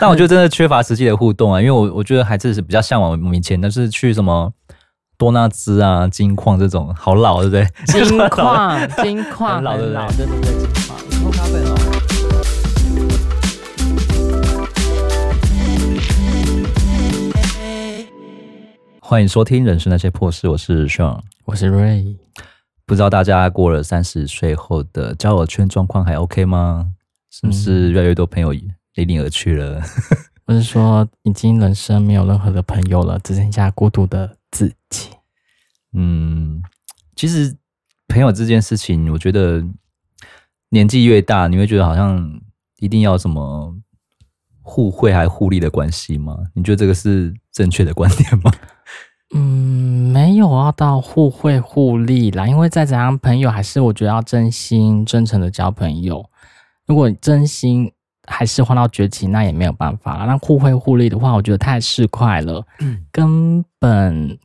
但我觉得真的缺乏实际的互动啊，因为我我觉得还是是比较向往我们以前，但是去什么多纳兹啊、金矿这种，好老，对不对？金矿，金矿，很老的，老对对对，金矿，喝咖啡哦。欢迎收听《人生那些破事》，我是 Sean，我是 Ray。不知道大家过了三十岁后的交友圈状况还 OK 吗？是不是越来越多朋友离你而去了？我是说，已经人生没有任何的朋友了，只剩下孤独的自己。嗯，其实朋友这件事情，我觉得年纪越大，你会觉得好像一定要什么互惠还互利的关系吗？你觉得这个是正确的观点吗？嗯，没有要到互惠互利啦，因为再怎样，朋友还是我觉得要真心真诚的交朋友。如果真心还是换到绝情，那也没有办法了。那互惠互利的话，我觉得太市侩了，嗯，根本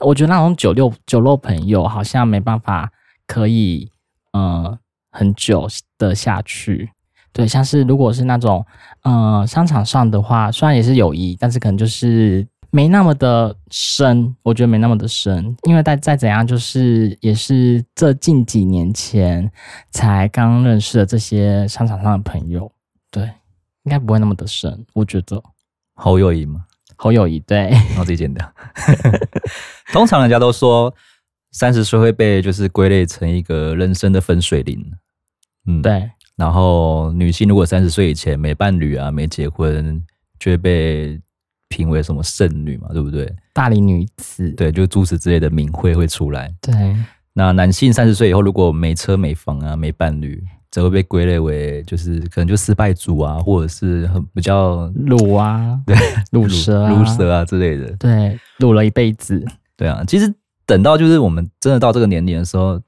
我觉得那种酒肉酒肉朋友好像没办法可以呃很久的下去。对，像是如果是那种呃商场上的话，虽然也是友谊，但是可能就是。没那么的深，我觉得没那么的深，因为再再怎样，就是也是这近几年前才刚认识的这些商场上的朋友，对，应该不会那么的深，我觉得。好友谊吗？好友谊，对。我自己剪掉。通常人家都说三十岁会被就是归类成一个人生的分水岭，嗯，对。然后女性如果三十岁以前没伴侣啊，没结婚，就会被。评为什么剩女嘛，对不对？大龄女子，对，就诸此之类的名讳会出来。对，那男性三十岁以后，如果没车没房啊，没伴侣，则会被归类为就是可能就失败组啊，或者是很比较鲁啊，对，鲁蛇、啊、鲁蛇啊之类的。对，鲁了一辈子。对啊，其实等到就是我们真的到这个年龄的时候，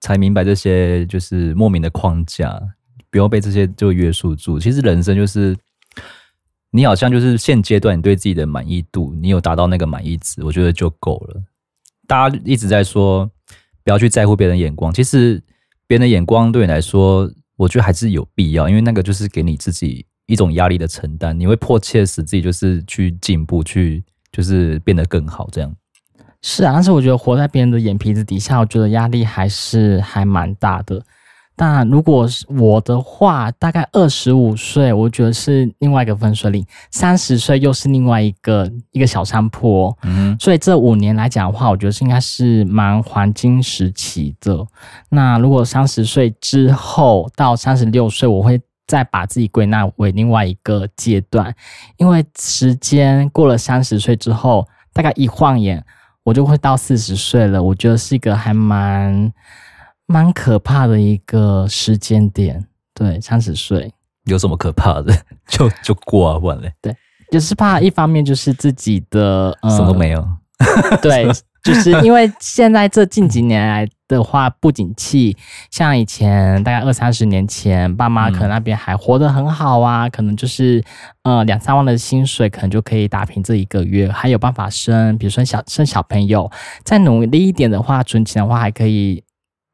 才明白这些就是莫名的框架，不要被这些就约束住。其实人生就是。你好像就是现阶段你对自己的满意度，你有达到那个满意值，我觉得就够了。大家一直在说不要去在乎别人眼光，其实别人的眼光对你来说，我觉得还是有必要，因为那个就是给你自己一种压力的承担，你会迫切使自己就是去进步，去就是变得更好这样。是啊，但是我觉得活在别人的眼皮子底下，我觉得压力还是还蛮大的。但如果是我的话，大概二十五岁，我觉得是另外一个分水岭；三十岁又是另外一个一个小山坡。嗯，所以这五年来讲的话，我觉得是应该是蛮黄金时期的。那如果三十岁之后到三十六岁，我会再把自己归纳为另外一个阶段，因为时间过了三十岁之后，大概一晃眼，我就会到四十岁了。我觉得是一个还蛮。蛮可怕的一个时间点，对，三十岁有什么可怕的？就就过啊，完了。对，就是怕一方面就是自己的、呃、什么都没有，对，就是因为现在这近几年来的话不景气，像以前大概二三十年前，爸妈可能那边还活得很好啊，嗯、可能就是呃两三万的薪水，可能就可以打平这一个月，还有办法生，比如说小生小朋友，再努力一点的话，存钱的话还可以。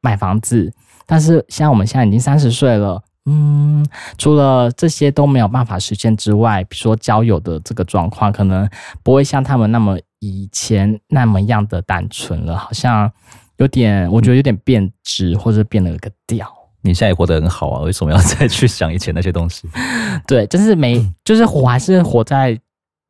买房子，但是像我们现在已经三十岁了，嗯，除了这些都没有办法实现之外，比如说交友的这个状况，可能不会像他们那么以前那么样的单纯了，好像有点，我觉得有点变质，或者变了个调。你现在也活得很好啊，为什么要再去想以前那些东西？对，就是没，就是活还是活在。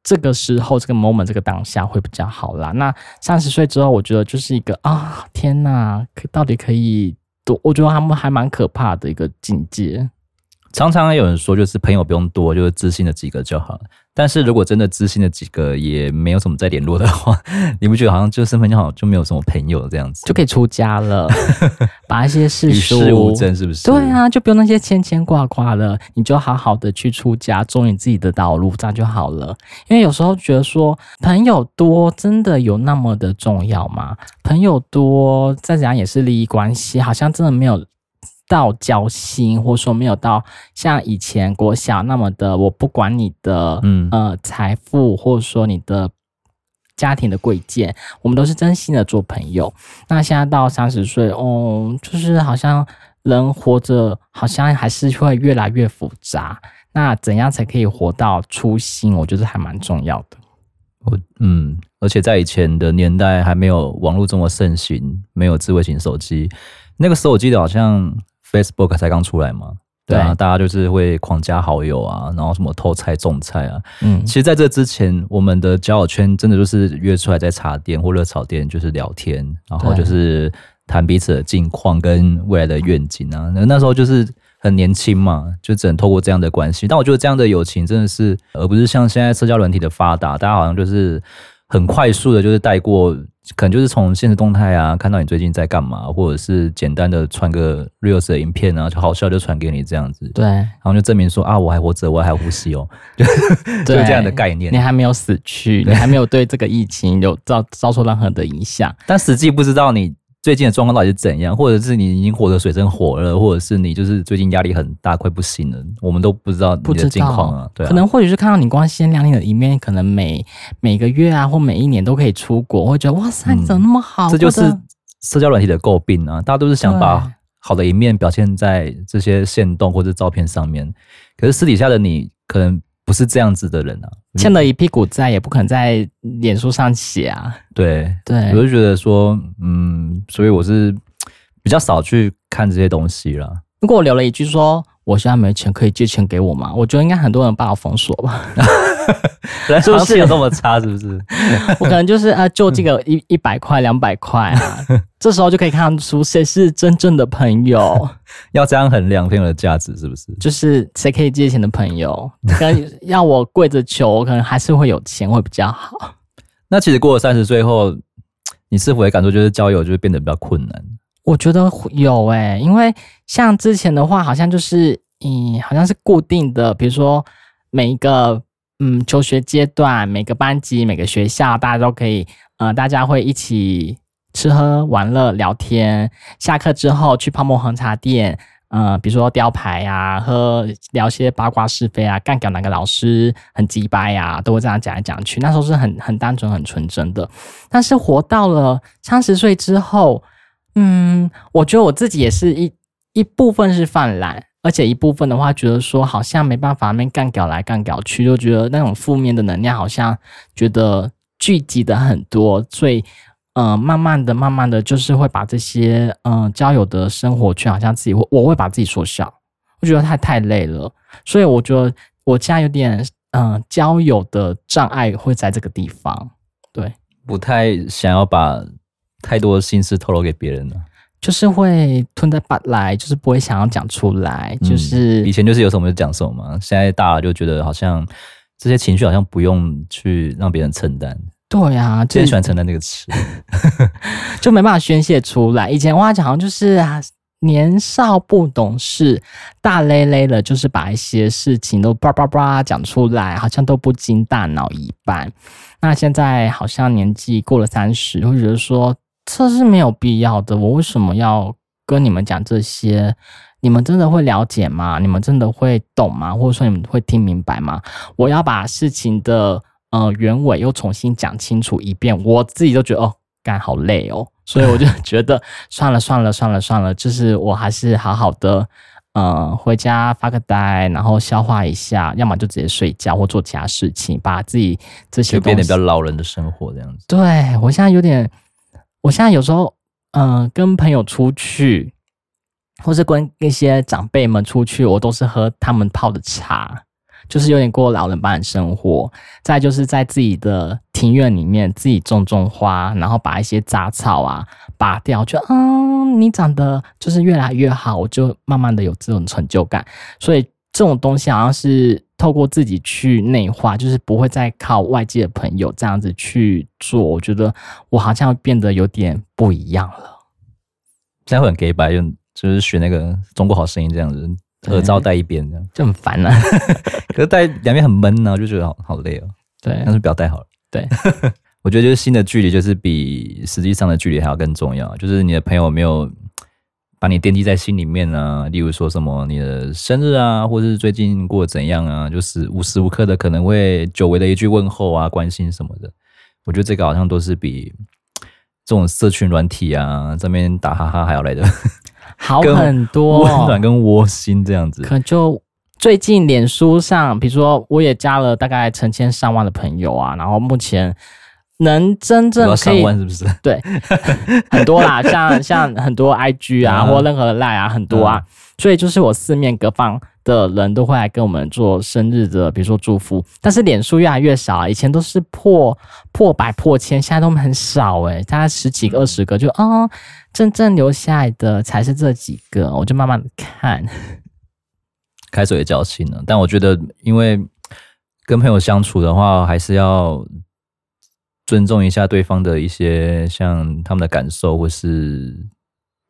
这个时候，这个 moment，这个当下会比较好啦。那三十岁之后，我觉得就是一个啊，天哪，可到底可以多？我觉得他们还蛮可怕的一个境界。常常有人说，就是朋友不用多，就是自信的几个就好了。但是如果真的知心的几个也没有什么再联络的话，你不觉得好像就身份就好就没有什么朋友这样子，就可以出家了，把一些世俗与世无争，是不是？对啊，就不用那些牵牵挂挂了，你就好好的去出家，走你自己的道路，这样就好了。因为有时候觉得说朋友多真的有那么的重要吗？朋友多再怎样也是利益关系，好像真的没有。到交心，或者说没有到像以前国小那么的，我不管你的嗯呃财富，或者说你的家庭的贵贱，我们都是真心的做朋友。那现在到三十岁，哦，就是好像人活着，好像还是会越来越复杂。那怎样才可以活到初心？我觉得还蛮重要的。我嗯，而且在以前的年代还没有网络这么盛行，没有智慧型手机，那个时候我记得好像 Facebook 才刚出来嘛。对啊，大家就是会狂加好友啊，然后什么偷菜种菜啊。嗯，其实在这之前，我们的交友圈真的就是约出来在茶店或热炒店，就是聊天，然后就是谈彼此的近况跟未来的愿景啊。那那时候就是很年轻嘛，就只能透过这样的关系。但我觉得这样的友情真的是，而不是像现在社交软体的发达，大家好像就是。很快速的，就是带过，可能就是从现实动态啊，看到你最近在干嘛，或者是简单的传个 reels 的影片啊，就好笑就传给你这样子。对，然后就证明说啊，我还活着，我还呼吸哦，就就这样的概念。你还没有死去，你还没有对这个疫情有造造成任何的影响，但实际不知道你。最近的状况到底是怎样？或者是你已经活得水深火热，或者是你就是最近压力很大，快不行了？我们都不知道你的近况啊。对啊，可能或许是看到你光鲜亮丽的一面，可能每每个月啊，或每一年都可以出国，会觉得哇塞，你怎么那么好？这就是社交软体的诟病啊！大家都是想把好的一面表现在这些线动或者照片上面，可是私底下的你可能。不是这样子的人啊，欠了一屁股债也不可能在脸书上写啊。对对，我就觉得说，嗯，所以我是比较少去看这些东西了。如果我留了一句说，我现在没钱，可以借钱给我吗？我觉得应该很多人把我封锁吧。是不是有那么差？是不是？我可能就是啊，就这个一 一百块、两百块啊，这时候就可以看出谁是真正的朋友。要这样衡量朋友的价值，是不是？就是谁可以借钱的朋友，跟要我跪着求，可能还是会有钱会比较好。那其实过了三十岁后，你是否也感受就是交友就会变得比较困难？我觉得有诶、因为像之前的话，好像就是嗯，好像是固定的，比如说每一个嗯求学阶段，每个班级、每个学校，大家都可以呃，大家会一起吃喝玩乐、聊天。下课之后去泡沫红茶店，呃，比如说雕牌啊，喝聊些八卦是非啊，干掉哪个老师很鸡掰呀，都会这样讲来讲去。那时候是很很单纯、很纯真的。但是活到了三十岁之后。嗯，我觉得我自己也是一一部分是犯懒，而且一部分的话，觉得说好像没办法，那边干屌来干屌去，就觉得那种负面的能量好像觉得聚集的很多，所以呃，慢慢的、慢慢的就是会把这些嗯、呃、交友的生活圈，好像自己会我会把自己缩小，我觉得太太累了，所以我觉得我现在有点嗯、交友的障碍会在这个地方，对，不太想要把。太多的心思透露给别人了，就是会吞在巴来，就是不会想要讲出来。就是、嗯、以前就是有什么就讲什么嘛，现在大了就觉得好像这些情绪好像不用去让别人承担。对呀、啊，最喜欢承担这个词，就没办法宣泄出来。以前话讲好像就是啊年少不懂事，大咧咧的，就是把一些事情都叭叭叭讲出来，好像都不经大脑一般。那现在好像年纪过了三十，会觉得说。这是没有必要的。我为什么要跟你们讲这些？你们真的会了解吗？你们真的会懂吗？或者说你们会听明白吗？我要把事情的呃原委又重新讲清楚一遍，我自己都觉得哦，干好累哦。所以我就 觉得算了算了算了算了，就是我还是好好的呃回家发个呆，然后消化一下，要么就直接睡觉或做其他事情，把自己这些就变得比较老人的生活这样子。对，我现在有点。我现在有时候，嗯、跟朋友出去，或是跟一些长辈们出去，我都是喝他们泡的茶，就是有点过老人般的生活。再就是在自己的庭院里面自己种种花，然后把一些杂草啊拔掉，就嗯，你长得就是越来越好，我就慢慢的有这种成就感。所以这种东西好像是。透过自己去内化，就是不会再靠外界的朋友这样子去做。我觉得我好像变得有点不一样了。现在会很给白，就就是学那个中国好声音这样子，耳罩戴一边这样就很烦啊。可是戴两边很闷啊，就觉得好好累哦。对，但是不要戴好了。对，我觉得就是新的距离，就是比实际上的距离还要更重要。就是你的朋友没有。把你惦记在心里面啊，例如说什么你的生日啊，或者是最近过得怎样啊，就是无时无刻的可能会久违的一句问候啊，关心什么的。我觉得这个好像都是比这种社群软体啊，这边打哈哈还要来的好 很多，温暖跟窝心这样子。可就最近脸书上，比如说我也加了大概成千上万的朋友啊，然后目前能真正可以是不是？对，很多啦，像像很多 IG 啊，或任何的 Line 啊，很多啊，所以就是我四面各方的人都会来跟我们做生日的，比如说祝福。但是脸书越来越少，以前都是破破百破千，现在都很少诶、欸、大概十几个二十个就，就哦，真正留下来的才是这几个，我就慢慢的看。开始也交心了，但我觉得，因为跟朋友相处的话，还是要尊重一下对方的一些像他们的感受或是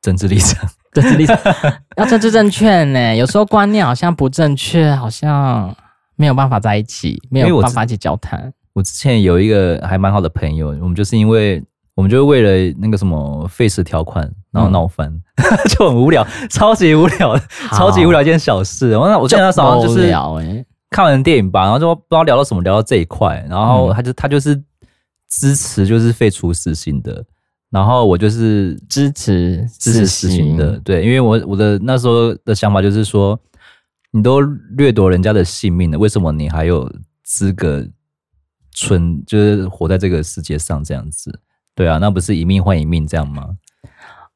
政治立场。政治立场 要政治正确呢，有时候观念好像不正确，好像没有办法在一起，没有办法一起交谈。我之前有一个还蛮好的朋友，我们就是因为。我们就是为了那个什么废死条款，然后闹翻，嗯、就很无聊，超级无聊，超级无聊一件小事。然后我记得那时候就是看完电影吧，然后就不知道聊到什么，聊到这一块，然后他就他就是支持就是废除死刑的，然后我就是支持支持死刑的，对，因为我我的那时候的想法就是说，你都掠夺人家的性命了，为什么你还有资格存就是活在这个世界上这样子？对啊，那不是一命换一命这样吗？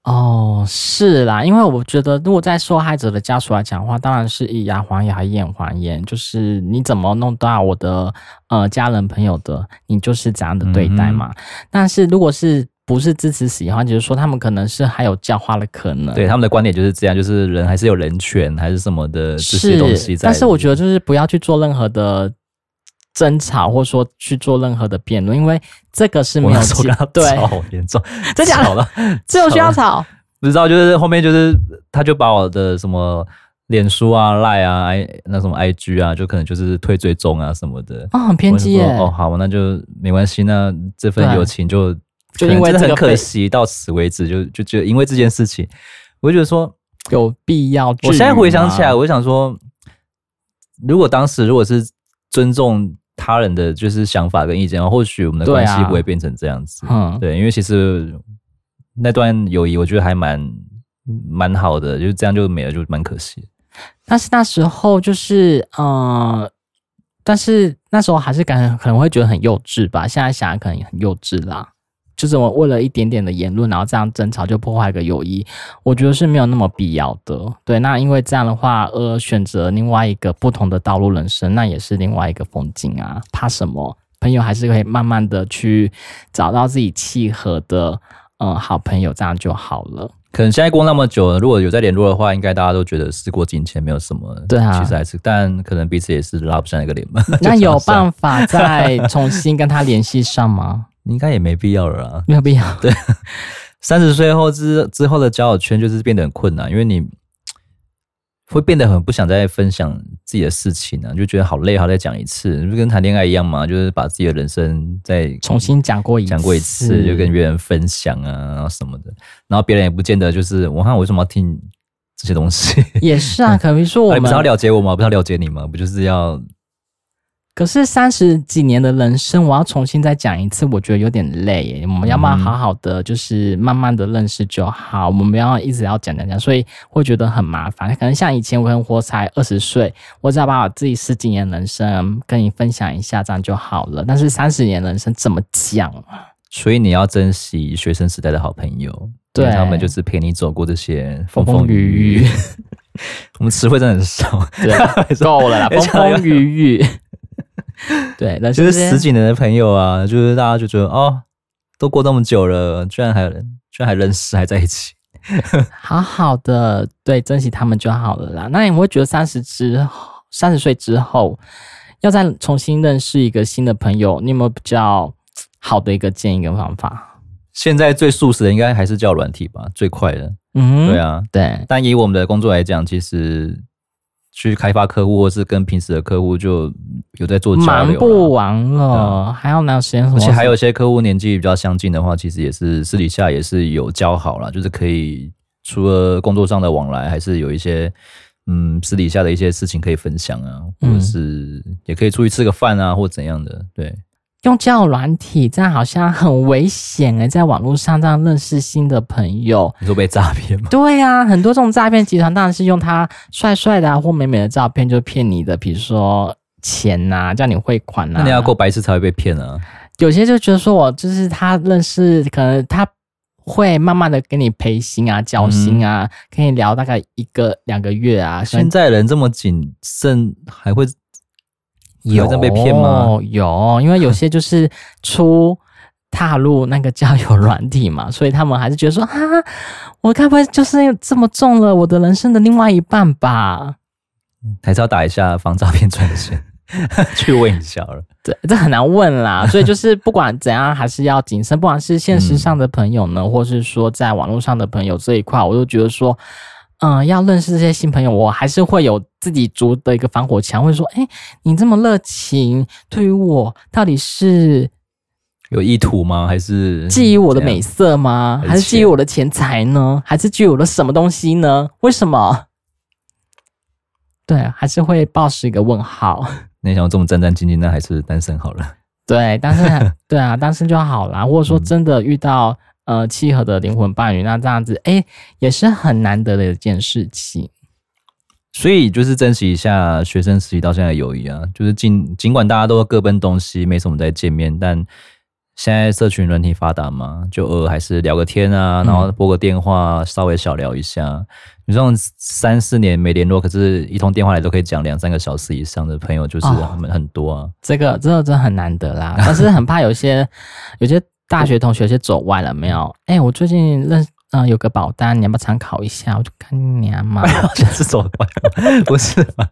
哦，是啦，因为我觉得，如果在受害者的家属来讲的话，当然是以牙还牙，以眼还眼，就是你怎么弄到我的呃家人朋友的，你就是怎样的对待嘛。嗯、但是如果是不是支持死刑的话，就是说他们可能是还有教化的可能。对，他们的观点就是这样，就是人还是有人权，还是什么的这些东西在。但是我觉得就是不要去做任何的。争吵，或者说去做任何的辩论，因为这个是没有吵对，好严重，真假的，这有需要吵？不知道，就是后面就是他就把我的什么脸书啊、赖啊、i 那什么 IG 啊，就可能就是退追踪啊什么的。哦，很偏激耶。哦，好，那就没关系，那这份友情就就 因为这很可惜，到此为止，就就就因为这件事情，我就觉得说有必要。我现在回想起来，我就想说，如果当时如果是尊重。他人的就是想法跟意见，或许我们的关系不会变成这样子。嗯，对，因为其实那段友谊我觉得还蛮蛮好的，就是这样就没了，就蛮可惜。但是那时候就是，呃，但是那时候还是感觉可能会觉得很幼稚吧。现在想可能也很幼稚啦。就是我为了一点点的言论，然后这样争吵就破坏一个友谊，我觉得是没有那么必要的。对，那因为这样的话呃选择另外一个不同的道路人生，那也是另外一个风景啊。怕什么？朋友还是可以慢慢的去找到自己契合的，嗯，好朋友，这样就好了。可能现在过那么久了，如果有在联络的话，应该大家都觉得事过境迁，没有什么。对啊，其实还是，但可能彼此也是拉不上一个脸嘛。那 有办法再重新跟他联系上吗？应该也没必要了啊，没有必要。对，三十岁后之之后的交友圈就是变得很困难，因为你会变得很不想再分享自己的事情啊，就觉得好累，好再讲一次，就跟谈恋爱一样嘛，就是把自己的人生再重新讲过一讲过一次，就跟别人分享啊，然后什么的，然后别人也不见得就是我看我为什么要听这些东西？也是啊，可比如说我们、啊、不是要了解我吗？不是要了解你吗？不就是要？可是三十几年的人生，我要重新再讲一次，我觉得有点累耶。我们要不要好好的，就是慢慢的认识就好？我们不要一直要讲讲讲，所以会觉得很麻烦。可能像以前我很活才二十岁，我只要把我自己十几年人生跟你分享一下，这样就好了。但是三十年人生怎么讲啊？所以你要珍惜学生时代的好朋友，对，他们就是陪你走过这些风风雨雨。我们词汇真的很少，对，够了啦，风风雨雨。对，就是十几年的朋友啊，就是大家就觉得哦，都过那么久了，居然还有人居然还认识，还在一起，好好的，对，珍惜他们就好了啦。那你会觉得三十之后，三十岁之后，要再重新认识一个新的朋友，你有没有比较好的一个建议跟方法？现在最速食的应该还是叫软体吧，最快的。嗯，对啊，对。但以我们的工作来讲，其实。去开发客户，或是跟平时的客户就有在做交流，忙不完了，还要哪有时间？而且还有一些客户年纪比较相近的话，其实也是私底下也是有交好了，就是可以除了工作上的往来，还是有一些嗯私底下的一些事情可以分享啊，或者是也可以出去吃个饭啊，或怎样的。对，用交友软体，这样好像很危险哎，在网络上这样认识新的朋友，你说被诈骗吗？对呀、啊，很多这种诈骗集团当然是用他帅帅的、啊、或美美的照片就骗你的，比如说钱呐、啊，叫你汇款呐、啊。那你要够白痴才会被骗啊？有些就觉得说我就是他认识，可能他会慢慢的给你赔心啊、交心啊，跟、嗯、你聊大概一个两个月啊。现在人这么谨慎，还会？有在被骗吗？有，因为有些就是出踏入那个交友软体嘛，所以他们还是觉得说，啊，我该不会就是这么中了我的人生的另外一半吧？还是要打一下防诈骗专线 去问一下了。对，这很难问啦，所以就是不管怎样，还是要谨慎。不管是现实上的朋友呢，嗯、或是说在网络上的朋友这一块，我都觉得说。嗯，要认识这些新朋友，我还是会有自己筑的一个防火墙。会说，哎、欸，你这么热情，对于我到底是有意图吗？还是觊觎我的美色吗？还是觊觎我的钱财呢？还是觊觎我的什么东西呢？为什么？对，还是会抱持一个问号。那想这么战战兢兢，那还是单身好了。对，单身，对啊，单身就好啦。或者说，真的遇到。呃，契合的灵魂伴侣，那这样子，哎，也是很难得的一件事情。所以，就是珍惜一下学生时期到现在的友谊啊。就是尽尽管大家都各奔东西，没什么再见面，但现在社群软体发达嘛，就偶尔还是聊个天啊，然后拨个电话，稍微小聊一下。你、嗯、这种三四年没联络，可是一通电话来都可以讲两三个小时以上的朋友，就是很很多啊。哦、这个，这个真的很难得啦。但是很怕有些，有些。大学同学是走歪了没有？哎、欸，我最近认嗯、呃、有个保单，你要不要参考一下？我就看你娘嘛，是走歪了，不是吗？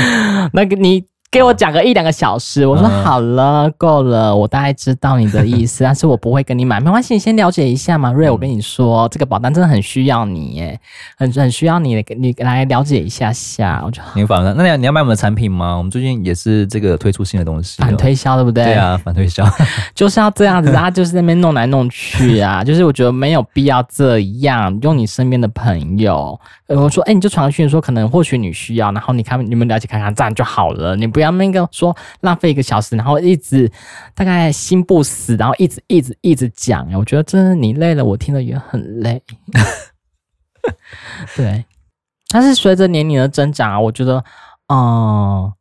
那个你。给我讲个一两个小时，我说好了，够了，我大概知道你的意思，但是我不会跟你买，没关系，你先了解一下嘛。瑞，我跟你说，这个保单真的很需要你，耶，很很需要你，你来了解一下下。我就你反了，那你要你要买我们的产品吗？我们最近也是这个推出新的东西，反推销对不对？对啊，反推销 就是要这样子，他 就是在那边弄来弄去啊，就是我觉得没有必要这样，用你身边的朋友，我说，哎，你就传讯说，可能或许你需要，然后你看你们了解看看，这样就好了，你不要。不要那个说浪费一个小时，然后一直大概心不死，然后一直一直一直讲。我觉得真的你累了，我听了也很累。对，但是随着年龄的增长，我觉得，嗯，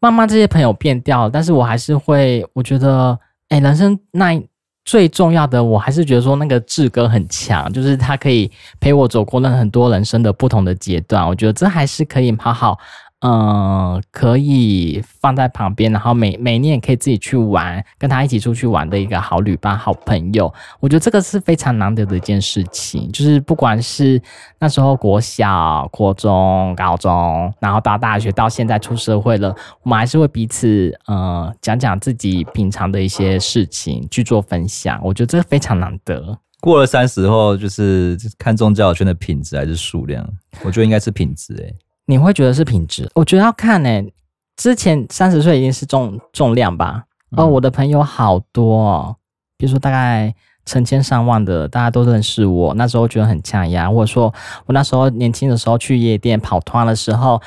慢慢这些朋友变掉了，但是我还是会，我觉得，哎，人生那最重要的，我还是觉得说那个志哥很强，就是他可以陪我走过那很多人生的不同的阶段。我觉得这还是可以好好。嗯，可以放在旁边，然后每每年也可以自己去玩，跟他一起出去玩的一个好旅伴、好朋友。我觉得这个是非常难得的一件事情。就是不管是那时候国小、国中、高中，然后到大学，到现在出社会了，我们还是会彼此嗯讲讲自己平常的一些事情去做分享。我觉得这个非常难得。过了三十后，就是看重交友圈的品质还是数量？我觉得应该是品质诶、你会觉得是品质？我觉得要看呢、欸。之前三十岁一定是重重量吧？哦，我的朋友好多哦，比如说大概成千上万的，大家都认识我。那时候觉得很呛呀。或者说我那时候年轻的时候去夜店跑团的时候，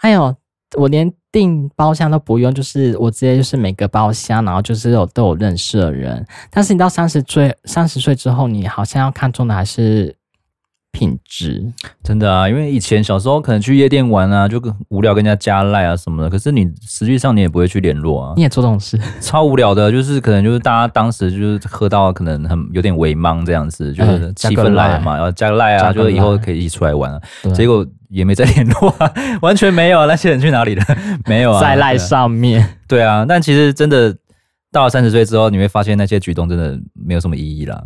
哎呦，我连订包厢都不用，就是我直接就是每个包厢，然后就是有都有认识的人。但是你到三十岁，三十岁之后，你好像要看重的还是。品质真的啊，因为以前小时候可能去夜店玩啊，就无聊跟人家加赖啊什么的。可是你实际上你也不会去联络啊，你也做这种事，超无聊的。就是可能就是大家当时就是喝到可能很有点微茫这样子，就是气氛来了嘛，然后加个赖啊，就是以后可以一起出来玩啊。结果也没再联络啊，完全没有啊。那些人去哪里了？没有啊，在赖上面。对啊，但其实真的到了三十岁之后，你会发现那些举动真的没有什么意义啦。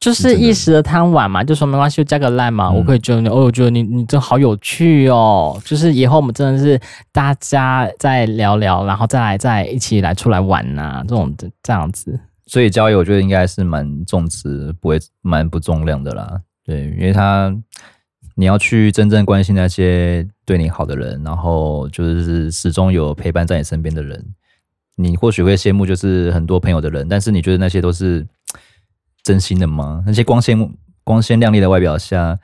就是一时的贪玩嘛，就说没关系，就加个 line 嘛，嗯、我可以觉得你，哦，我觉得你你这好有趣哦。就是以后我们真的是大家再聊聊，然后再来再一起来出来玩呐、啊，这种这样子。所以交友我觉得应该是蛮重质，不会蛮不重量的啦。对，因为他你要去真正关心那些对你好的人，然后就是始终有陪伴在你身边的人。你或许会羡慕就是很多朋友的人，但是你觉得那些都是。真心的吗？那些光鲜光鲜亮丽的外表下，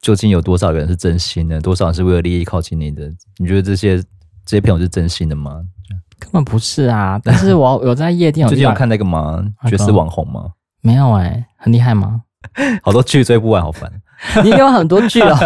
究竟有多少人是真心的？多少人是为了利益靠近你的？你觉得这些这些朋友是真心的吗？根本不是啊！但是我有 在夜店有，最近有看那个吗？爵士网红吗？没有哎、欸，很厉害吗？好多剧追不完，好烦。你有很多剧哦。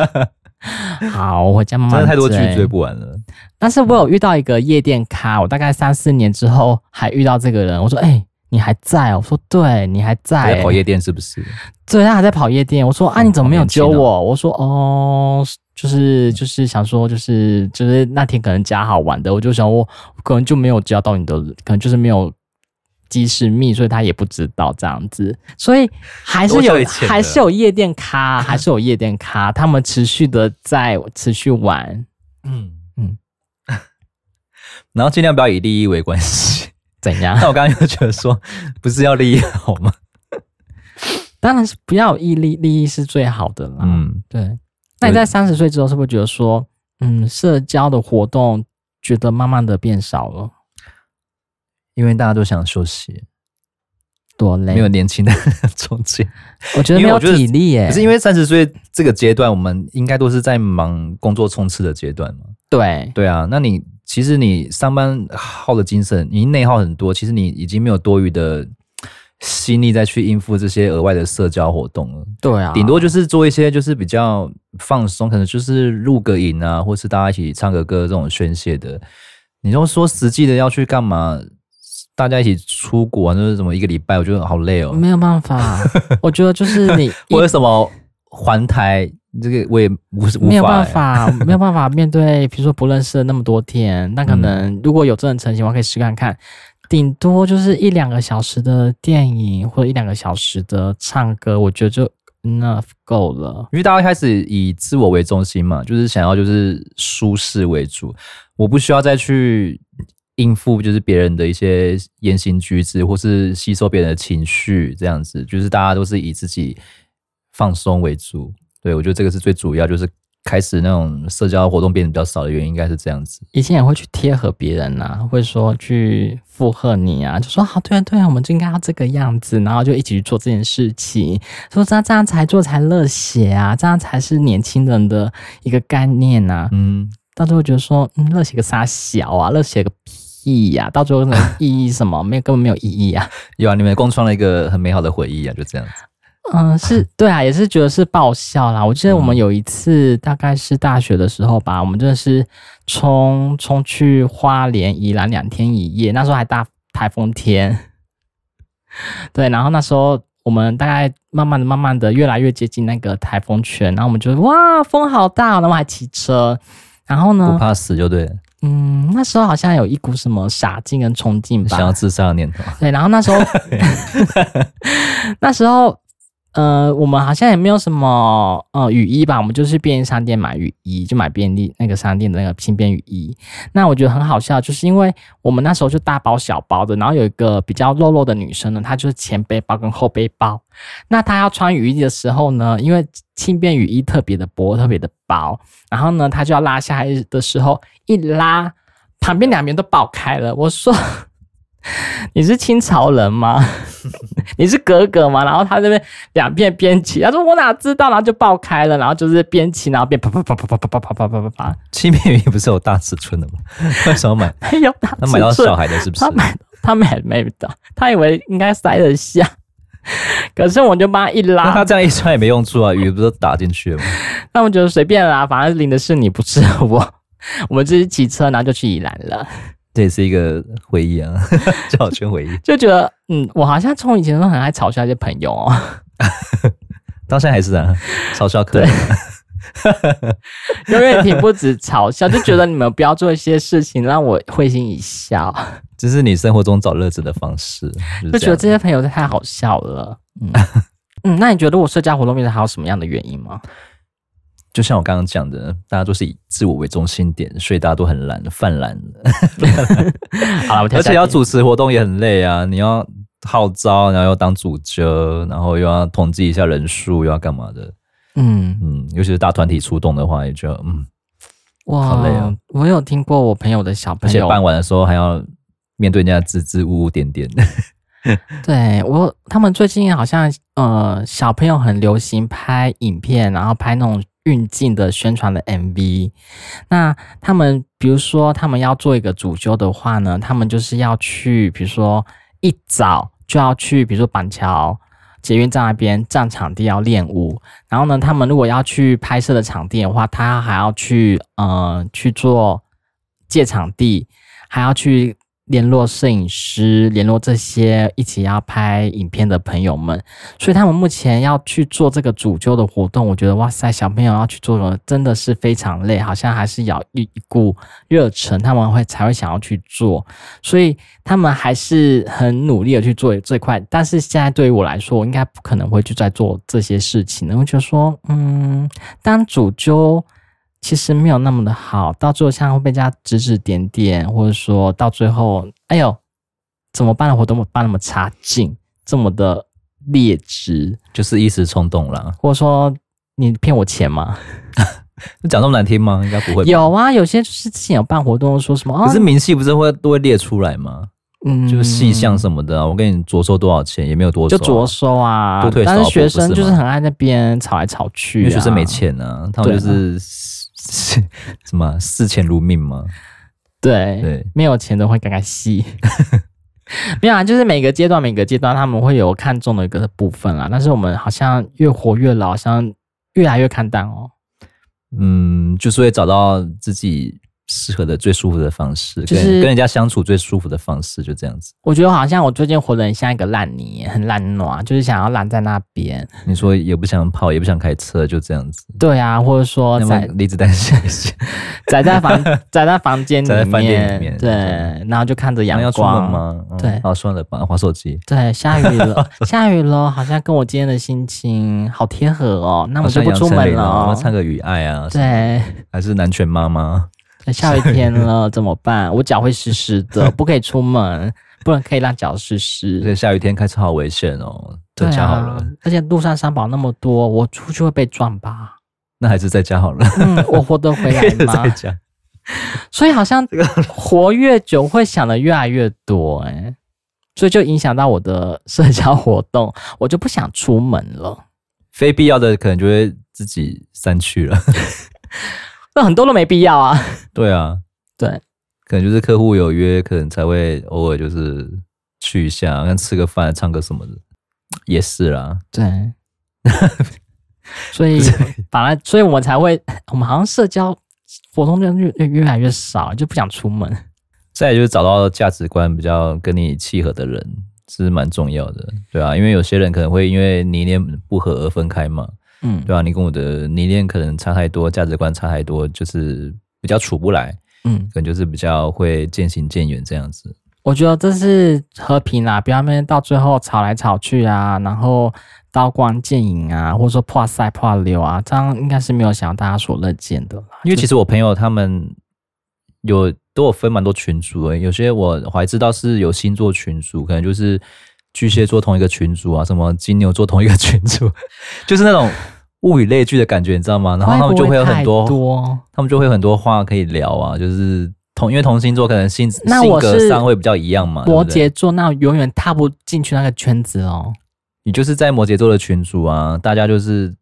好，我回家慢慢。真的太多剧追不完了。但是我有遇到一个夜店咖，我大概三四年之后还遇到这个人。我说：“哎、欸，你还在？”我说：“对，你还在、欸。”还在跑夜店是不是？对，他还在跑夜店。我说：“啊，你怎么没有揪我？”我说：“哦，就是就是想说，就是就是那天可能加好玩的，我就想我可能就没有加到你的，可能就是没有。”及时密，所以他也不知道这样子，所以还是有还是有夜店咖，还是有夜店咖，他们持续的在持续玩，嗯嗯，然后尽量不要以利益为关系，怎样？那我刚刚又觉得说，不是要利益好吗？当然是不要有利益，利益是最好的啦。嗯，对。那你在三十岁之后，是不是觉得说，嗯，社交的活动觉得慢慢的变少了？因为大家都想休息，多累，没有年轻的冲劲。我觉得没有体力耶。可是因为三十岁这个阶段，我们应该都是在忙工作冲刺的阶段嘛。对，对啊。那你其实你上班耗的精神，你内耗很多，其实你已经没有多余的心力再去应付这些额外的社交活动了。对啊，顶多就是做一些就是比较放松，可能就是录个影啊，或是大家一起唱个歌这种宣泄的。你要说实际的要去干嘛？大家一起出国，就是什么一个礼拜，我觉得好累哦。没有办法，我觉得就是你 为什么环台这个我也无无没有办法，没有办法面对，比如说不认识的那么多天，那可能如果有这种成型，我可以试看看，顶多就是一两个小时的电影或者一两个小时的唱歌，我觉得就 enough 够了。因为大家开始以自我为中心嘛，就是想要就是舒适为主，我不需要再去。应付就是别人的一些言行举止，或是吸收别人的情绪，这样子，就是大家都是以自己放松为主。对，我觉得这个是最主要，就是开始那种社交活动变得比较少的原因，应该是这样子。以前也会去贴合别人呐、啊，会说去附和你啊，就说好，对啊，对啊，我们就应该要这个样子，然后就一起去做这件事情，说这样这样才做才热血啊，这样才是年轻人的一个概念呐、啊。嗯，到最后觉得说，嗯，热血个啥小啊，热血个屁。意义啊，到最后能意义什么？没有，根本没有意义啊！有啊，你们共创了一个很美好的回忆啊，就这样子。嗯，是对啊，也是觉得是爆笑啦。我记得我们有一次，大概是大学的时候吧，我们真的是冲冲去花莲、宜兰两天一夜，那时候还大台风天。对，然后那时候我们大概慢慢的、慢慢的越来越接近那个台风圈，然后我们就哇，风好大，然后还骑车，然后呢，不怕死就对了。嗯，那时候好像有一股什么傻劲跟冲劲吧，想要自杀的念头。对，然后那时候，那时候，呃，我们好像也没有什么呃雨衣吧，我们就去便利商店买雨衣，就买便利那个商店的那个轻便雨衣。那我觉得很好笑，就是因为我们那时候就大包小包的，然后有一个比较肉肉的女生呢，她就是前背包跟后背包。那她要穿雨衣的时候呢，因为轻便雨衣特别的薄，特别的薄，然后呢，她就要拉下来的时候。一拉，旁边两边都爆开了。我说：“ 你是清朝人吗？你是格格吗？”然后他这边两边边起，他说：“我哪知道？”然后就爆开了，然后就是边起，然后变啪啪啪啪啪啪啪啪啪啪啪啪。轻便雨衣不是有大尺寸的吗？为什么买？没有大，他买到小孩的是不是？他买他买没到，他以为应该塞得下。可是我就帮他一拉，他这样一穿也没用处啊，雨不是打进去了吗？那我觉得随便啦，反正淋的是你，不是我。我们就是骑车，然后就去宜兰了。这也是一个回忆啊，就好圈回忆。就觉得，嗯，我好像从以前都很爱嘲笑一些朋友哦，到现在还是啊，嘲笑可以，永远停不止嘲笑，就觉得你们不要做一些事情让我会心一笑。这是你生活中找乐子的方式，就觉得这些朋友太好笑了。嗯嗯，那你觉得我社交活动里面还有什么样的原因吗？就像我刚刚讲的，大家都是以自我为中心点，所以大家都很懒，泛懒。好了，而且要主持活动也很累啊！你要号召，然后要当主角，然后又要统计一下人数，又要干嘛的？嗯嗯，尤其是大团体出动的话，也就嗯，哇，好累啊！我有听过我朋友的小朋友，而且办完的时候还要面对人家支支吾吾点点。对我，他们最近好像呃，小朋友很流行拍影片，然后拍那种。运镜的宣传的 MV。那他们比如说他们要做一个主修的话呢，他们就是要去，比如说一早就要去，比如说板桥捷运站那边占场地要练舞。然后呢，他们如果要去拍摄的场地的话，他还要去呃去做借场地，还要去。联络摄影师，联络这些一起要拍影片的朋友们，所以他们目前要去做这个主揪的活动。我觉得哇塞，小朋友要去做的真的是非常累，好像还是要一一股热忱，他们会才会想要去做。所以他们还是很努力的去做这块。但是现在对于我来说，我应该不可能会去再做这些事情。我就说，嗯，当主揪。其实没有那么的好，到最后像会被人家指指点点，或者说到最后，哎呦，怎么办的活动办那么差劲，这么的劣质，就是一时冲动了，或者说你骗我钱吗？你讲那么难听吗？应该不会。有啊，有些就是之前有办活动说什么，可是明细不是会都会列出来吗？嗯，就是细项什么的啊，我跟你着收多少钱，也没有多少，就着收啊，多退少。但是学生就是很爱那边吵来吵去，因为学生没钱啊，他们就是。是 什么视钱如命吗？对对，没有钱的会赶快吸。没有啊，就是每个阶段每个阶段他们会有看中的一个部分啦。但是我们好像越活越老，好像越来越看淡哦。嗯，就是会找到自己。适合的最舒服的方式，就是跟人家相处最舒服的方式，就这样子。我觉得好像我最近活得很像一个烂泥，很烂暖，就是想要烂在那边。你说也不想跑，也不想开车，就这样子。对啊，或者说在离子弹下一宅 在房 宅在房间里面，对，然后就看着阳光。要出门吗？对，好、哦、算了吧，滑手机。对，下雨了，下雨了，好像跟我今天的心情好贴合哦。那我就不出门了。我们唱个《雨爱》啊。对，还是南拳妈妈。下雨天了 怎么办？我脚会湿湿的，不可以出门，不能可以让脚湿湿。对，下雨天开车好危险哦，在家好了。而且路上三宝那么多，我出去会被撞吧？那还是在家好了。嗯，我活得回来吗？在家。所以好像活越久会想的越来越多，哎，所以就影响到我的社交活动，我就不想出门了。非必要的可能就会自己删去了。那很多都没必要啊。对啊，对，可能就是客户有约，可能才会偶尔就是去一下，像吃个饭、唱个什么的，也是啦。对，所以 本来，所以我们才会，我们好像社交活动就越越越来越少，就不想出门。再来就是找到价值观比较跟你契合的人，是蛮重要的，对啊，因为有些人可能会因为理念不合而分开嘛。嗯，对啊，你跟我的理念可能差太多，价值观差太多，就是比较处不来。嗯，可能就是比较会渐行渐远这样子。我觉得这是和平啦，不要那边到最后吵来吵去啊，然后刀光剑影啊，或者说破赛破流啊，这样应该是没有想要大家所乐见的。因为其实我朋友他们有都有分蛮多群组诶，有些我我还知道是有星座群组，可能就是。巨蟹座同一个群组啊，什么金牛座同一个群组，就是那种物以类聚的感觉，你知道吗？然后他们就会有很多，多他们就会有很多话可以聊啊。就是同因为同星座可能性性格上会比较一样嘛。摩羯座那永远踏不进去那个圈子哦。你就是在摩羯座的群组啊，大家就是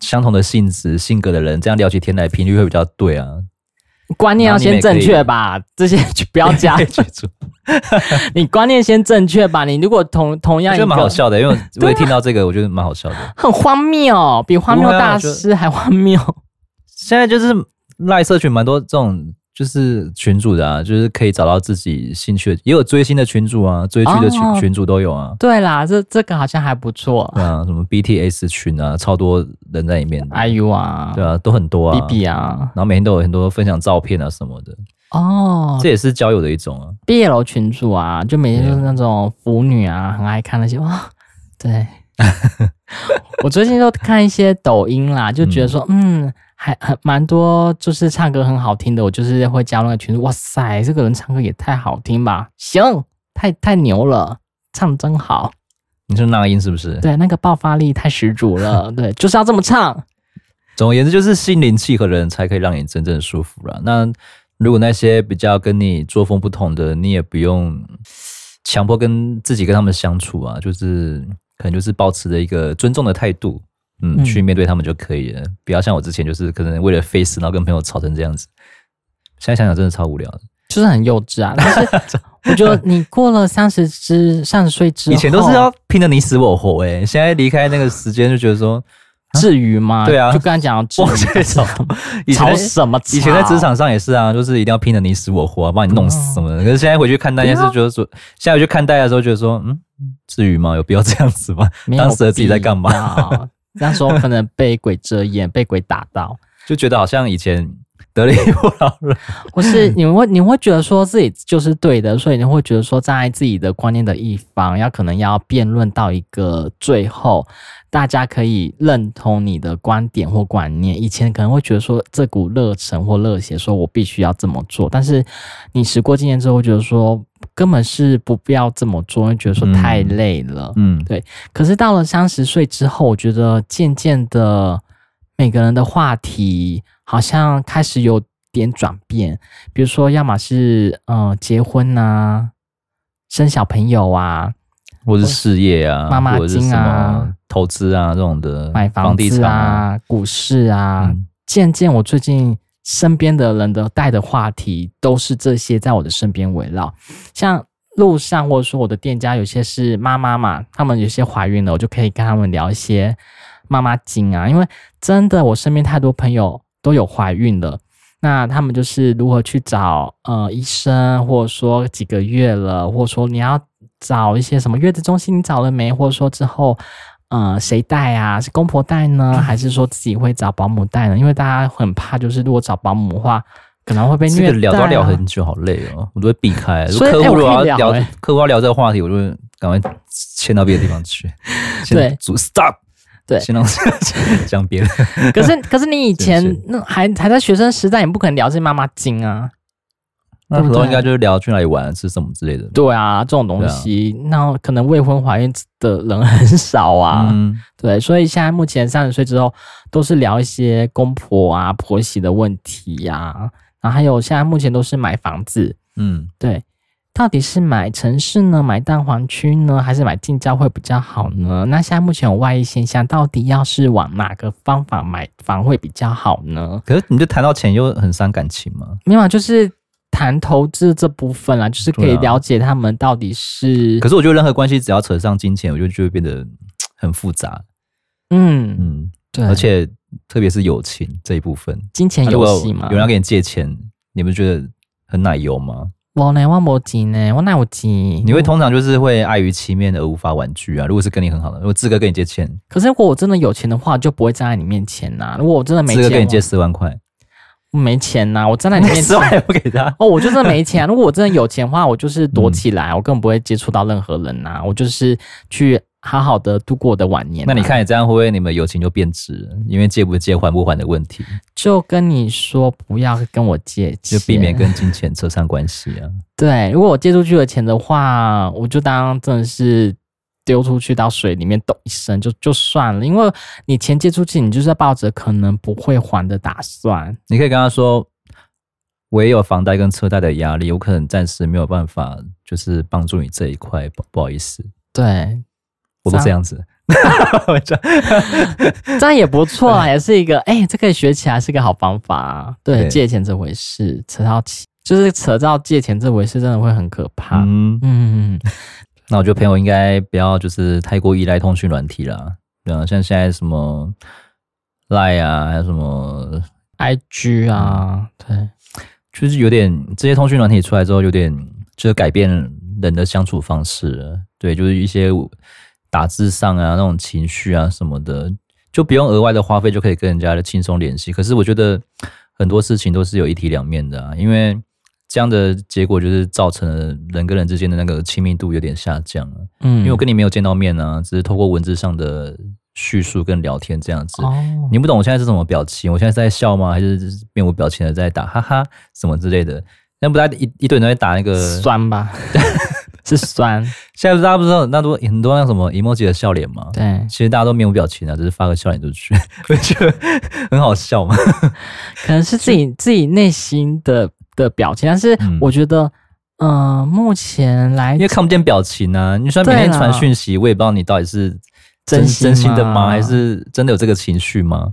相同的性质性格的人，这样聊起天来频率会比较对啊。观念要先正确吧，这些就不要加。你观念先正确吧。你如果同同样，我觉得蛮好笑的，因为 我也听到这个，我觉得蛮好笑的，很荒谬，比荒谬大师还荒谬。现在就是赖社群蛮多这种。就是群主的啊，就是可以找到自己兴趣的，也有追星的群主啊，追剧的群、哦、群主都有啊。对啦，这这个好像还不错。对啊，什么 BTS 群啊，超多人在里面。IU 啊，对啊，都很多啊。BB 啊，然后每天都有很多分享照片啊什么的。哦，这也是交友的一种啊。BL 群主啊，就每天就是那种腐女啊，很爱看那些哇。对，我最近都看一些抖音啦，就觉得说，嗯。嗯还很蛮多，就是唱歌很好听的，我就是会加入那个群组。哇塞，这个人唱歌也太好听吧！行，太太牛了，唱的真好。你说那个音是不是？对，那个爆发力太十足了。对，就是要这么唱。总而言之，就是心灵契合的人才可以让你真正舒服了。那如果那些比较跟你作风不同的，你也不用强迫跟自己跟他们相处啊，就是可能就是保持着一个尊重的态度。嗯，去面对他们就可以了。不要像我之前，就是可能为了 face，然后跟朋友吵成这样子。现在想想，真的超无聊的，就是很幼稚啊。但是我觉得你过了三十之三十岁之后，以前都是要拼得你死我活哎，现在离开那个时间，就觉得说。至于吗？对啊，就刚才讲到至于这种，吵什么？以前在职场上也是啊，就是一定要拼得你死我活，把你弄死什么的。可是现在回去看待，件事觉得说，现在回去看待的时候，觉得说，嗯，至于吗？有必要这样子吗？当时的自己在干嘛？那时候可能被鬼遮眼，被鬼打到，就觉得好像以前。得理不饶人，不是你会你会觉得说自己就是对的，所以你会觉得说站在自己的观念的一方，要可能要辩论到一个最后，大家可以认同你的观点或观念。以前可能会觉得说这股热忱或热血，说我必须要这么做，但是你时过境迁之后，会觉得说根本是不必要这么做，因为觉得说太累了。嗯，对。可是到了三十岁之后，我觉得渐渐的每个人的话题。好像开始有点转变，比如说，要么是嗯、呃、结婚啊，生小朋友啊，或是事业啊，妈妈经啊，投资啊这种的，买房子啊，啊股市啊，渐渐、嗯、我最近身边的人的带的话题都是这些，在我的身边围绕。像路上或者说我的店家，有些是妈妈嘛，他们有些怀孕了，我就可以跟他们聊一些妈妈经啊，因为真的我身边太多朋友。都有怀孕了，那他们就是如何去找呃医生，或者说几个月了，或者说你要找一些什么月子中心，你找了没？或者说之后呃谁带啊？是公婆带呢，还是说自己会找保姆带呢？因为大家很怕，就是如果找保姆的话，可能会被虐待、都要聊很久，好累哦，我都会避开。所以客户如果要聊，欸、客户要聊这个话题，我就会赶快迁到别的地方去。对，主 stop。对，先让 讲别人。可是，可是你以前那还还在学生时代，你不可能聊这些妈妈经啊。那时候应该就是聊去哪里玩、吃什么之类的。对啊，这种东西，那可能未婚怀孕的人很少啊。嗯，对，所以现在目前三十岁之后，都是聊一些公婆啊、婆媳的问题呀。然后还有现在目前都是买房子。嗯，对。到底是买城市呢，买蛋黄区呢，还是买近郊会比较好呢？那现在目前有外溢现象，到底要是往哪个方法买房会比较好呢？可是你就谈到钱又很伤感情吗？没有，就是谈投资这部分啦，就是可以了解他们到底是。啊、可是我觉得任何关系只要扯上金钱，我觉得就会变得很复杂。嗯嗯，对，而且特别是友情这一部分，金钱游戏嘛，有人要给你借钱，你们觉得很奶油吗？我呢，我没钱呢，我哪有钱？你会通常就是会碍于情面而无法婉拒啊。如果是跟你很好的，如果志哥跟你借钱，可是如果我真的有钱的话，就不会站在你面前呐、啊。如果我真的没钱，志哥跟你借四万块，没钱呐，我站在你 面前，四万也不给他。哦，我就真的没钱、啊。如果我真的有钱的话，我就是躲起来，嗯、我根本不会接触到任何人呐、啊。我就是去。好好的度过我的晚年、啊。那你看，你这样会不会你们友情就变质？因为借不借、还不还的问题。就跟你说，不要跟我借钱，就避免跟金钱扯上关系啊。对，如果我借出去的钱的话，我就当真的是丢出去到水里面，咚一声就就算了。因为你钱借出去，你就是抱着可能不会还的打算。你可以跟他说，我也有房贷跟车贷的压力，我可能暂时没有办法，就是帮助你这一块，不不好意思。对。我都这样子，这样也不错啊，也是一个哎、欸，这可以学起来，是个好方法啊。对，对借钱这回事，扯到钱就是扯到借钱这回事，真的会很可怕。嗯嗯，那我觉得朋友应该不要就是太过依赖通讯软体啦，对啊，像现在什么 Line 啊，还有什么 IG 啊，对，就是有点这些通讯软体出来之后，有点就是改变人的相处方式了。对，就是一些。打字上啊，那种情绪啊什么的，就不用额外的花费就可以跟人家的轻松联系。可是我觉得很多事情都是有一体两面的啊，因为这样的结果就是造成了人跟人之间的那个亲密度有点下降了。嗯，因为我跟你没有见到面啊，只是透过文字上的叙述跟聊天这样子。哦，你不懂我现在是什么表情？我现在是在笑吗？还是面无表情的在打哈哈什么之类的？那不大一一堆人在打那个酸吧？是酸，现在大家不知道那多很多那什么 emoji 的笑脸吗？对，其实大家都面无表情啊，只是发个笑脸出去，我觉得很好笑嘛。可能是自己自己内心的的表情，但是我觉得，嗯、呃，目前来，因为看不见表情啊。你说每天传讯息，我也不知道你到底是真真心的吗？还是真的有这个情绪吗？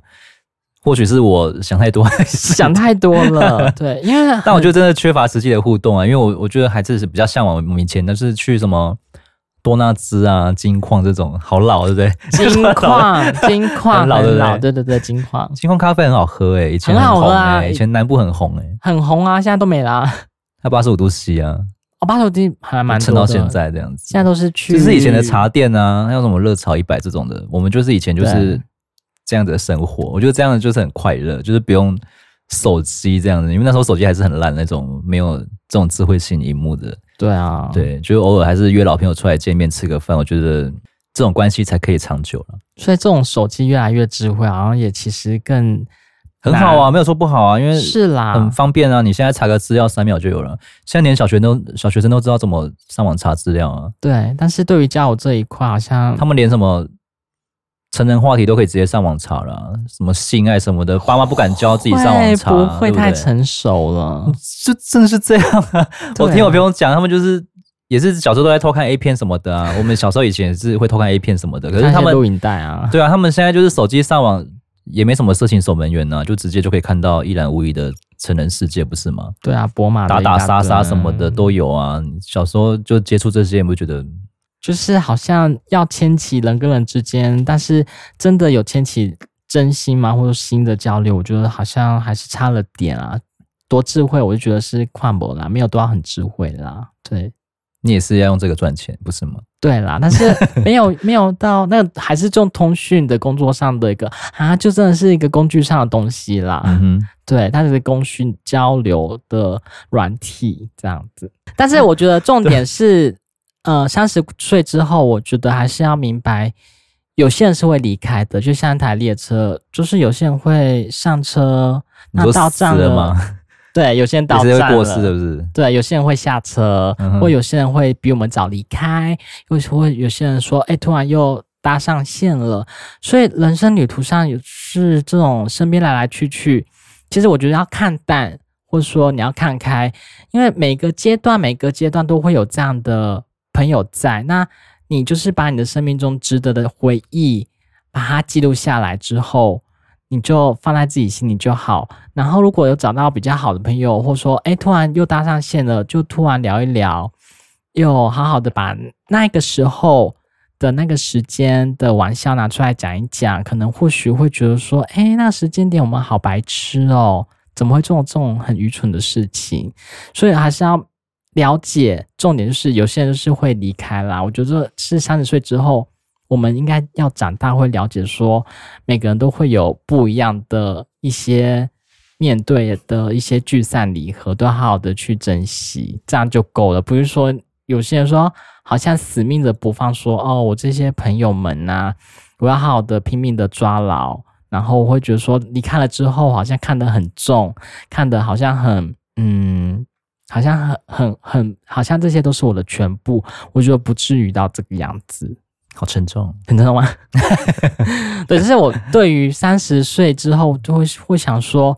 或许是我想太多，想太多了。对，因为但我觉得真的缺乏实际的互动啊，因为我我觉得还是是比较向往我们以前，但是去什么多纳兹啊、金矿这种，好老，对不对？金 矿，金矿，很老，很老，对对对，金矿，金矿咖啡很好喝诶，以前很好喝啊，以前南部很红诶，很红啊，现在都没啦。它八十五度 C 啊，哦，八十五度还蛮撑到现在这样子。现在都是去，就是以前的茶店啊，还有什么热炒一百这种的，我们就是以前就是。这样的生活，我觉得这样就是很快乐，就是不用手机这样子，因为那时候手机还是很烂那种，没有这种智慧型荧幕的。对啊，对，就偶尔还是约老朋友出来见面吃个饭，我觉得这种关系才可以长久了。所以这种手机越来越智慧，好像也其实更很好啊，没有说不好啊，因为是啦，很方便啊。你现在查个资料，三秒就有了。现在连小学都小学生都知道怎么上网查资料啊。对，但是对于交友这一块，好像他们连什么。成人话题都可以直接上网查了，什么性爱什么的，爸妈不敢教自己上网查，不会太成熟了。就真的是这样啊！我听我朋友讲，他们就是也是小时候都在偷看 A 片什么的啊。我们小时候以前也是会偷看 A 片什么的，可是他们录影带啊，对啊，他们现在就是手机上网也没什么色情守门员啊，就直接就可以看到一览无遗的成人世界，不是吗？对啊，波马打打杀杀什么的都有啊。小时候就接触这些，你不觉得？就是好像要牵起人跟人之间，但是真的有牵起真心吗？或者新的交流，我觉得好像还是差了点啊。多智慧，我就觉得是跨博啦，没有多少很智慧啦。对，你也是要用这个赚钱，不是吗？对啦，但是没有 没有到那个，还是这种通讯的工作上的一个啊，就真的是一个工具上的东西啦。嗯，对，它是工讯交流的软体这样子。但是我觉得重点是。呃，三十岁之后，我觉得还是要明白，有些人是会离开的，就像一台列车，就是有些人会上车，那到站了，了吗？对，有些人到站了，是不是？对，有些人会下车，嗯、或有些人会比我们早离开，又会有些人说，哎，突然又搭上线了。所以，人生旅途上有是这种身边来来去去，其实我觉得要看淡，或者说你要看开，因为每个阶段，每个阶段都会有这样的。朋友在，那你就是把你的生命中值得的回忆，把它记录下来之后，你就放在自己心里就好。然后如果有找到比较好的朋友，或者说，诶，突然又搭上线了，就突然聊一聊，又好好的把那个时候的那个时间的玩笑拿出来讲一讲，可能或许会觉得说，诶，那时间点我们好白痴哦，怎么会做这种很愚蠢的事情？所以还是要。了解，重点就是有些人是会离开啦。我觉得是三十岁之后，我们应该要长大，会了解说，每个人都会有不一样的一些面对的一些聚散离合，都要好好的去珍惜，这样就够了。不是说有些人说好像死命的不放说，哦，我这些朋友们呐、我要好好的拼命的抓牢，然后我会觉得说离开了之后，好像看得很重，看得好像很嗯。好像很很很，好像这些都是我的全部。我觉得不至于到这个样子，好沉重，很沉重吗？对，就是我对于三十岁之后就会会想说，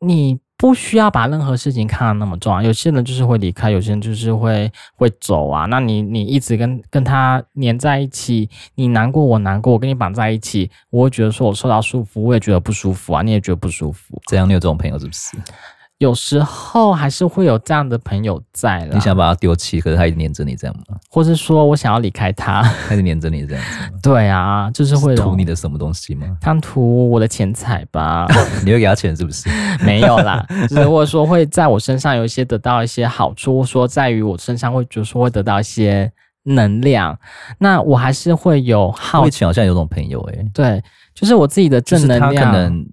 你不需要把任何事情看得那么重啊。有些人就是会离开，有些人就是会会走啊。那你你一直跟跟他黏在一起，你难过我难过，我跟你绑在一起，我会觉得说我受到束缚，我也觉得不舒服啊。你也觉得不舒服，这样你有这种朋友是不是？有时候还是会有这样的朋友在了。你想把他丢弃，可是他一直黏着你，这样吗？或是说我想要离开他，他一直黏着你这样子吗？对啊，就是会图你的什么东西吗？贪图我的钱财吧？你会给他钱是不是？没有啦，就是或者说会在我身上有一些得到一些好处，或者说在于我身上会就是说会得到一些能量。那我还是会有好。我以前好像有种朋友诶、欸，对，就是我自己的正能量。可能。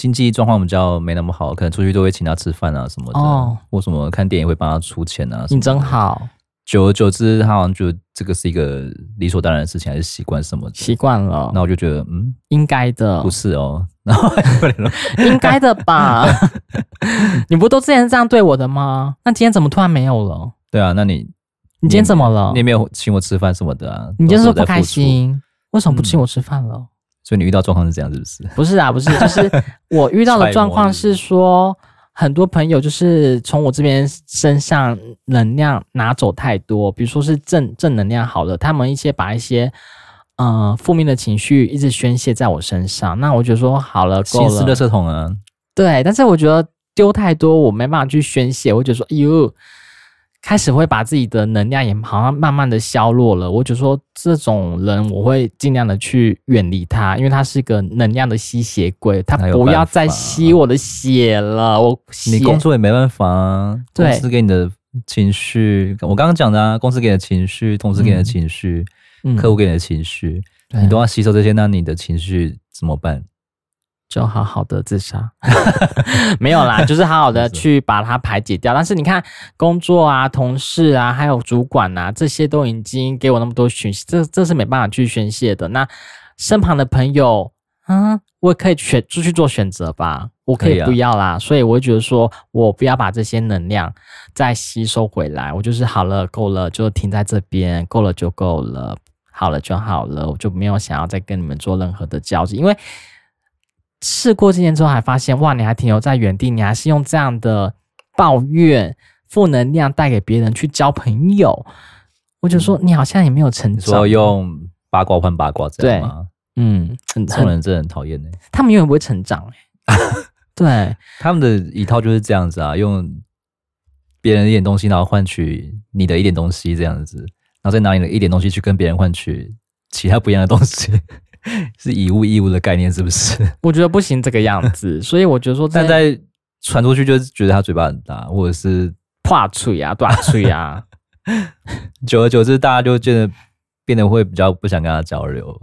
经济状况比较没那么好，可能出去都会请他吃饭啊什么的，哦、或什么看电影会帮他出钱啊。你真好。久而久之，他好像就这个是一个理所当然的事情，还是习惯什么的？习惯了。那我就觉得，嗯，应该的。不是哦，然 后应该的吧？你不都之前是这样对我的吗？那今天怎么突然没有了？对啊，那你你今天怎么了？你也没有请我吃饭什么的啊？你今天是不开心？为什么不请我吃饭了？嗯所以你遇到状况是这样，是不是？不是啊，不是，就是我遇到的状况是说，很多朋友就是从我这边身上能量拿走太多，比如说是正正能量好了，他们一些把一些嗯负面的情绪一直宣泄在我身上。那我觉得说好了，够了。心思垃圾桶啊。对，但是我觉得丢太多，我没办法去宣泄。我觉得说，哎呦。开始会把自己的能量也好像慢慢的消落了，我就说这种人我会尽量的去远离他，因为他是一个能量的吸血鬼，他不要再吸我的血了。我你工作也没办法啊，公司给你的情绪，我刚刚讲的啊，公司给你的情绪，同事给你的情绪，嗯、客户给你的情绪，嗯、你都要吸收这些，那你的情绪怎么办？就好好的自杀，没有啦，就是好好的去把它排解掉。但是你看，工作啊、同事啊，还有主管啊，这些都已经给我那么多讯息，这这是没办法去宣泄的。那身旁的朋友，嗯，我也可以选出去做选择吧，我可以不要啦。所以我会觉得说，我不要把这些能量再吸收回来。我就是好了，够了，就停在这边，够了就够了，好了就好了，我就没有想要再跟你们做任何的交集，因为。试过今年之后，还发现哇，你还停留在原地，你还是用这样的抱怨、负能量带给别人去交朋友。我就说，你好像也没有成长。说用八卦换八卦，这样吗？嗯，很这种人真的很讨厌呢。他们永远不会成长哎。对，他们的一套就是这样子啊，用别人一点东西，然后换取你的一点东西，这样子，然后再拿你的一点东西去跟别人换取其他不一样的东西。是以物易物的概念，是不是？我觉得不行这个样子，所以我觉得说，但在传出去就是觉得他嘴巴很大，或者是话脆啊、断嘴啊，久而久之，大家就觉得变得会比较不想跟他交流。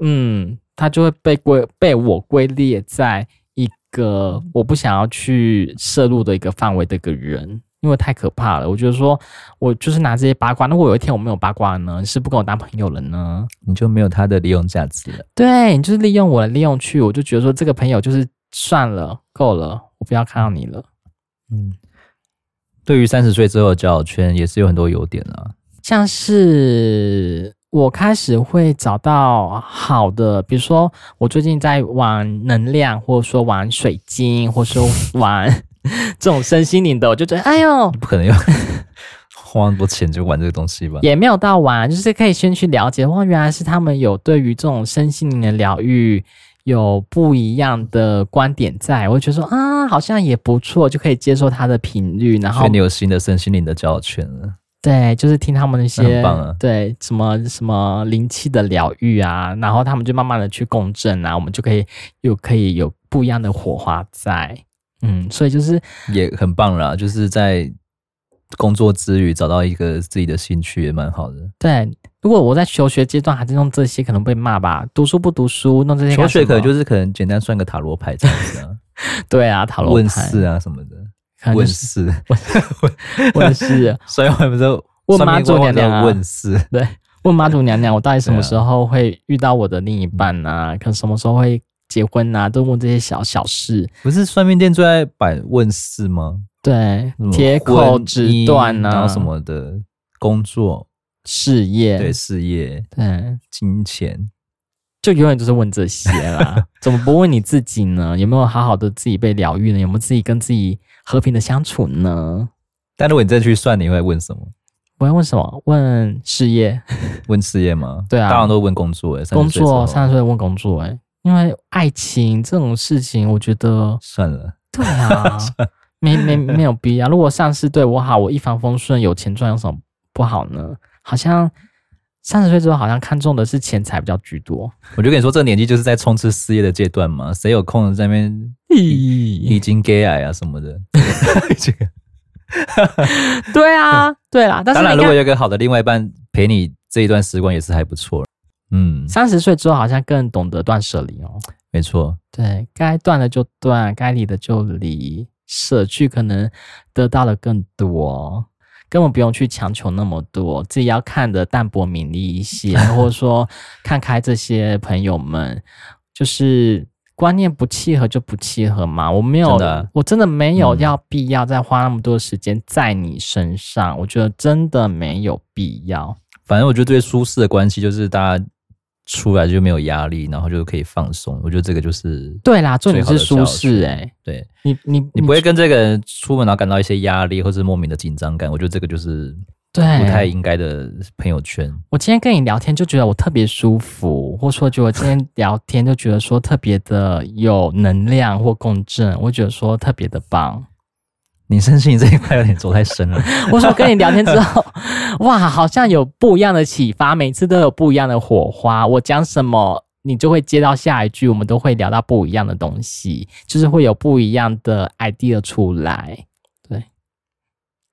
嗯，他就会被归被我归列在一个我不想要去摄入的一个范围的一个人。因为太可怕了，我觉得说，我就是拿这些八卦。如果有一天我没有八卦呢？你是不跟我当朋友了呢？你就没有他的利用价值了。对，你就是利用我来利用去，我就觉得说，这个朋友就是算了，够了，我不要看到你了。嗯，对于三十岁之后的交友圈也是有很多优点啊，像是我开始会找到好的，比如说我最近在玩能量，或者说玩水晶，或者说玩。这种身心灵的，我就觉得，哎呦，不可能要 花那么多钱就玩这个东西吧？也没有到玩，就是可以先去了解，哇，原来是他们有对于这种身心灵的疗愈有不一样的观点在，我就觉得说啊，好像也不错，就可以接受他的频率，然后你有新的身心灵的交友圈了。对，就是听他们那些对，什么什么灵气的疗愈啊，然后他们就慢慢的去共振啊，我们就可以又可以有不一样的火花在。嗯，所以就是也很棒啦，就是在工作之余找到一个自己的兴趣也蛮好的。对，如果我在求学阶段还是用这些，可能被骂吧。读书不读书，弄这些。求学可能就是可能简单算个塔罗牌这样子啊。对啊，塔罗牌问世啊什么的，问世 问 问世。所以我们就问妈祖娘娘啊，问世。对，问妈祖娘娘，我到底什么时候会遇到我的另一半啊？可什么时候会？结婚呐、啊，都问这些小小事。不是算命店最爱摆问事吗？对，铁口直断啊，然后什么的工作、事业，对事业，对金钱，就永远都是问这些啦。怎么不问你自己呢？有没有好好的自己被疗愈呢？有没有自己跟自己和平的相处呢？但如果你再去算，你会问什么？我要问什么？问事业？问事业吗？对啊，当然都问工作诶。工作三十岁问工作诶。因为爱情这种事情，我觉得算了。对啊，没没没有必要。如果上司对我好，我一帆风顺，有钱赚，有什么不好呢？好像三十岁之后，好像看重的是钱财比较居多。我就跟你说，这个年纪就是在冲刺事业的阶段嘛，谁有空在那边已经 gay 矮啊什么的？这 个对啊，对啦。但是 当然，如果有一个好的另外一半陪你这一段时光，也是还不错。嗯，三十岁之后好像更懂得断舍离哦。没错，对，该断的就断，该离的就离，舍去可能得到的更多，根本不用去强求那么多，自己要看的淡泊名利一些，或者说看开这些朋友们，就是观念不契合就不契合嘛。我没有，我真的没有要必要再花那么多时间在你身上，嗯、我觉得真的没有必要。反正我觉得最舒适的关系就是大家。出来就没有压力，然后就可以放松。我觉得这个就是对啦，重点是舒适哎。对你，你你不会跟这个人出门然后感到一些压力或是莫名的紧张感。我觉得这个就是对，不太应该的朋友圈。我今天跟你聊天就觉得我特别舒服，或者说觉得我今天聊天就觉得说特别的有能量或共振，我觉得说特别的棒。你身心这一块有点走太深了。我说跟你聊天之后，哇，好像有不一样的启发，每次都有不一样的火花。我讲什么，你就会接到下一句，我们都会聊到不一样的东西，就是会有不一样的 idea 出来。对，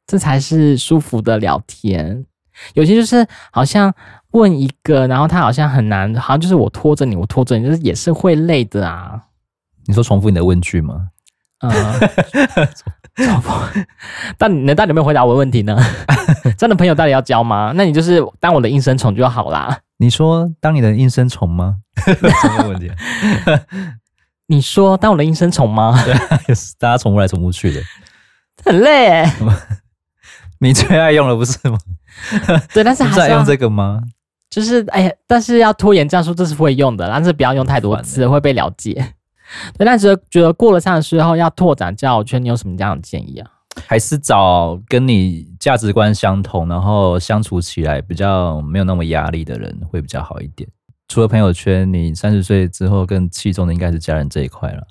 这才是舒服的聊天。有些就是好像问一个，然后他好像很难，好像就是我拖着你，我拖着你，就是也是会累的啊。你说重复你的问句吗？嗯。重复，但你到底有没有回答我的问题呢？这样的朋友到底要交吗？那你就是当我的应声虫就好啦。你说当你的应声虫吗？什么问题？你说当我的应声虫吗？对，大家重复来重复去的，很累哎。你最爱用的不是吗？对，但是还是在用这个吗？就是哎呀，但是要拖延战术，这是会用的，但是不要用太多次，会被了解。对，但是觉得过了三十岁后要拓展交友圈，你有什么这样的建议啊？还是找跟你价值观相同，然后相处起来比较没有那么压力的人会比较好一点。除了朋友圈，你三十岁之后更器重的应该是家人这一块了。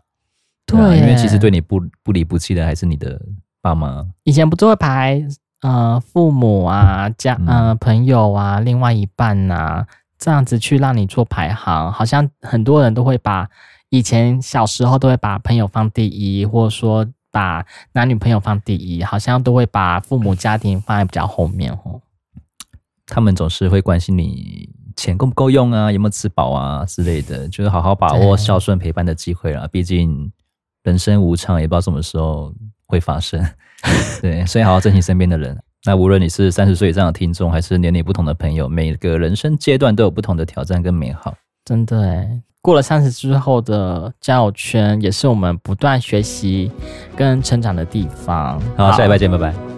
对，对，因为其实对你不不离不弃的还是你的爸妈。以前不就会排呃父母啊、家呃朋友啊、另外一半呐、啊、这样子去让你做排行，好像很多人都会把。以前小时候都会把朋友放第一，或者说把男女朋友放第一，好像都会把父母家庭放在比较后面哦。他们总是会关心你钱够不够用啊，有没有吃饱啊之类的，就是好好把握孝顺陪伴的机会啦。毕竟人生无常，也不知道什么时候会发生。对，所以好好珍惜身边的人。那无论你是三十岁以上的听众，还是年龄不同的朋友，每个人生阶段都有不同的挑战跟美好。真的诶。过了三十之后的交友圈，也是我们不断学习跟成长的地方。好，好，下礼拜见，拜拜。